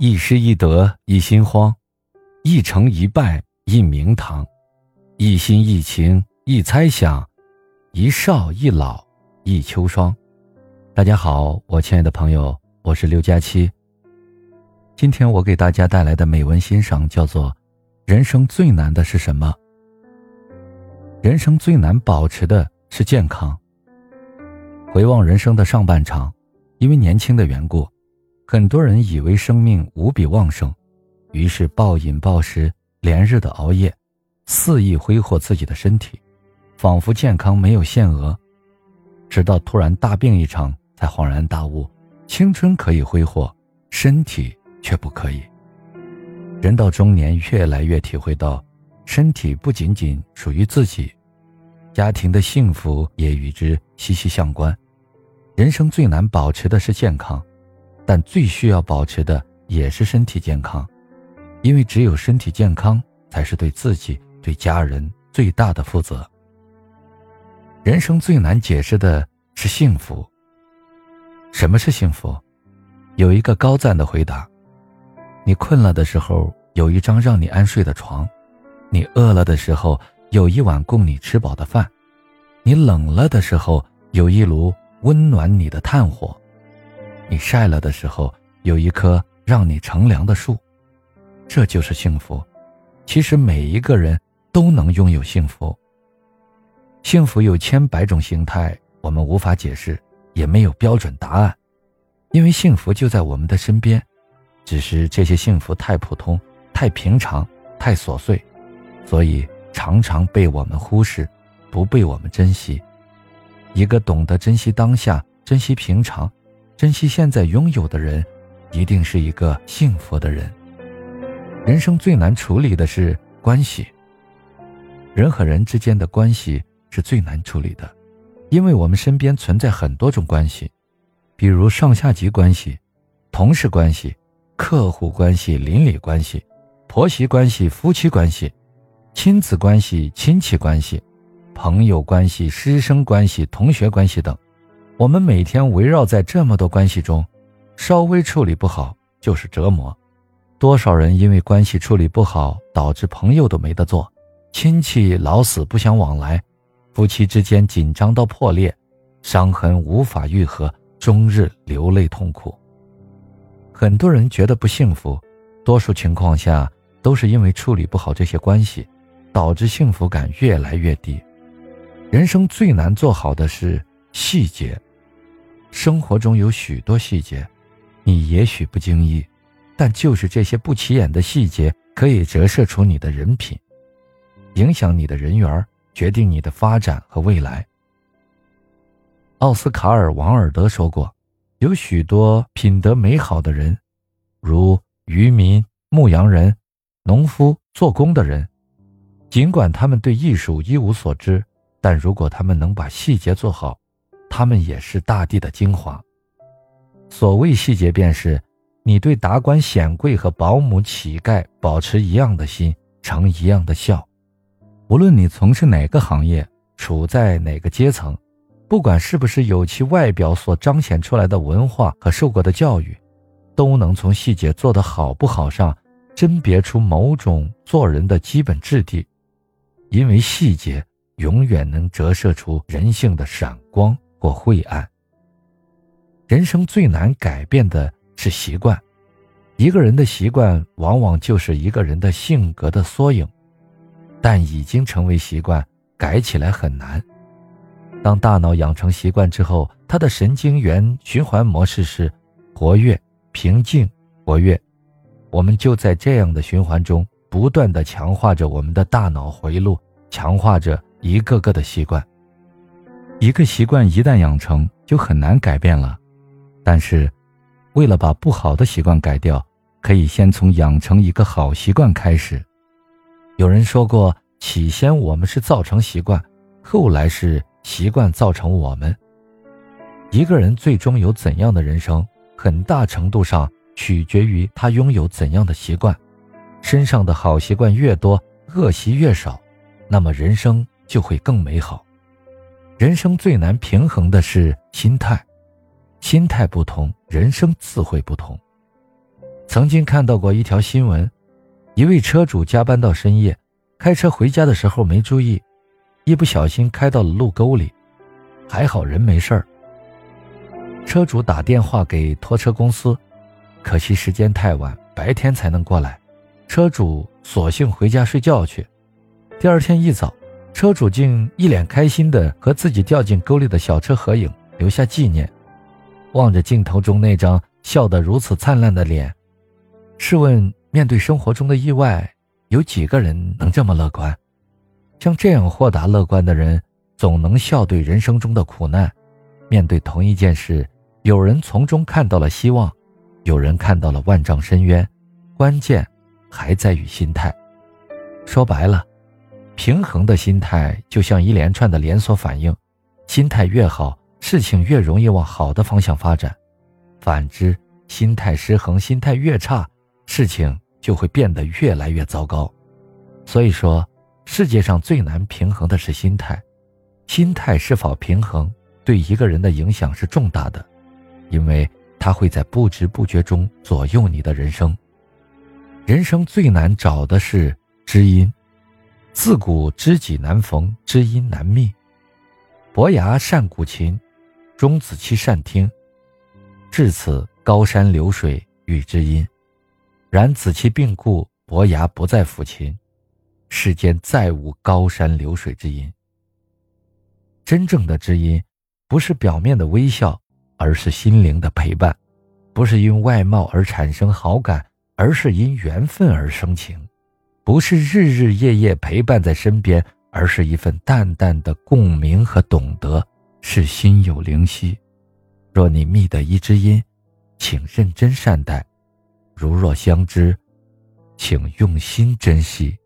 一失一得一心慌，一成一败一名堂，一心一情一猜想，一少一老一秋霜。大家好，我亲爱的朋友，我是刘佳期。今天我给大家带来的美文欣赏叫做《人生最难的是什么》。人生最难保持的是健康。回望人生的上半场，因为年轻的缘故，很多人以为生命无比旺盛，于是暴饮暴食，连日的熬夜，肆意挥霍自己的身体，仿佛健康没有限额。直到突然大病一场，才恍然大悟：青春可以挥霍，身体。却不可以。人到中年，越来越体会到，身体不仅仅属于自己，家庭的幸福也与之息息相关。人生最难保持的是健康，但最需要保持的也是身体健康，因为只有身体健康，才是对自己、对家人最大的负责。人生最难解释的是幸福。什么是幸福？有一个高赞的回答。你困了的时候，有一张让你安睡的床；你饿了的时候，有一碗供你吃饱的饭；你冷了的时候，有一炉温暖你的炭火；你晒了的时候，有一棵让你乘凉的树。这就是幸福。其实每一个人都能拥有幸福。幸福有千百种形态，我们无法解释，也没有标准答案，因为幸福就在我们的身边。只是这些幸福太普通、太平常、太琐碎，所以常常被我们忽视，不被我们珍惜。一个懂得珍惜当下、珍惜平常、珍惜现在拥有的人，一定是一个幸福的人。人生最难处理的是关系。人和人之间的关系是最难处理的，因为我们身边存在很多种关系，比如上下级关系、同事关系。客户关系、邻里关系、婆媳关系、夫妻关系、亲子关系、亲戚关系、朋友关系、师生关系、同学关系等，我们每天围绕在这么多关系中，稍微处理不好就是折磨。多少人因为关系处理不好，导致朋友都没得做，亲戚老死不相往来，夫妻之间紧张到破裂，伤痕无法愈合，终日流泪痛苦。很多人觉得不幸福，多数情况下都是因为处理不好这些关系，导致幸福感越来越低。人生最难做好的是细节，生活中有许多细节，你也许不经意，但就是这些不起眼的细节，可以折射出你的人品，影响你的人缘，决定你的发展和未来。奥斯卡尔·王尔德说过。有许多品德美好的人，如渔民、牧羊人、农夫、做工的人，尽管他们对艺术一无所知，但如果他们能把细节做好，他们也是大地的精华。所谓细节，便是你对达官显贵和保姆、乞丐保持一样的心，成一样的笑。无论你从事哪个行业，处在哪个阶层。不管是不是有其外表所彰显出来的文化和受过的教育，都能从细节做得好不好上甄别出某种做人的基本质地，因为细节永远能折射出人性的闪光或晦暗。人生最难改变的是习惯，一个人的习惯往往就是一个人的性格的缩影，但已经成为习惯，改起来很难。当大脑养成习惯之后，它的神经元循环模式是活跃、平静、活跃。我们就在这样的循环中，不断的强化着我们的大脑回路，强化着一个个的习惯。一个习惯一旦养成，就很难改变了。但是，为了把不好的习惯改掉，可以先从养成一个好习惯开始。有人说过，起先我们是造成习惯，后来是。习惯造成我们一个人最终有怎样的人生，很大程度上取决于他拥有怎样的习惯。身上的好习惯越多，恶习越少，那么人生就会更美好。人生最难平衡的是心态，心态不同，人生自会不同。曾经看到过一条新闻，一位车主加班到深夜，开车回家的时候没注意，一不小心开到了路沟里，还好人没事儿。车主打电话给拖车公司，可惜时间太晚，白天才能过来，车主索性回家睡觉去。第二天一早，车主竟一脸开心的和自己掉进沟里的小车合影，留下纪念。望着镜头中那张笑得如此灿烂的脸，试问面对生活中的意外，有几个人能这么乐观？像这样豁达乐观的人，总能笑对人生中的苦难。面对同一件事。有人从中看到了希望，有人看到了万丈深渊，关键还在于心态。说白了，平衡的心态就像一连串的连锁反应，心态越好，事情越容易往好的方向发展；反之，心态失衡，心态越差，事情就会变得越来越糟糕。所以说，世界上最难平衡的是心态，心态是否平衡，对一个人的影响是重大的。因为它会在不知不觉中左右你的人生。人生最难找的是知音，自古知己难逢，知音难觅。伯牙善鼓琴，钟子期善听，至此高山流水遇知音。然子期病故，伯牙不再抚琴，世间再无高山流水之音。真正的知音，不是表面的微笑。而是心灵的陪伴，不是因外貌而产生好感，而是因缘分而生情；不是日日夜夜陪伴在身边，而是一份淡淡的共鸣和懂得，是心有灵犀。若你觅得一知音，请认真善待；如若相知，请用心珍惜。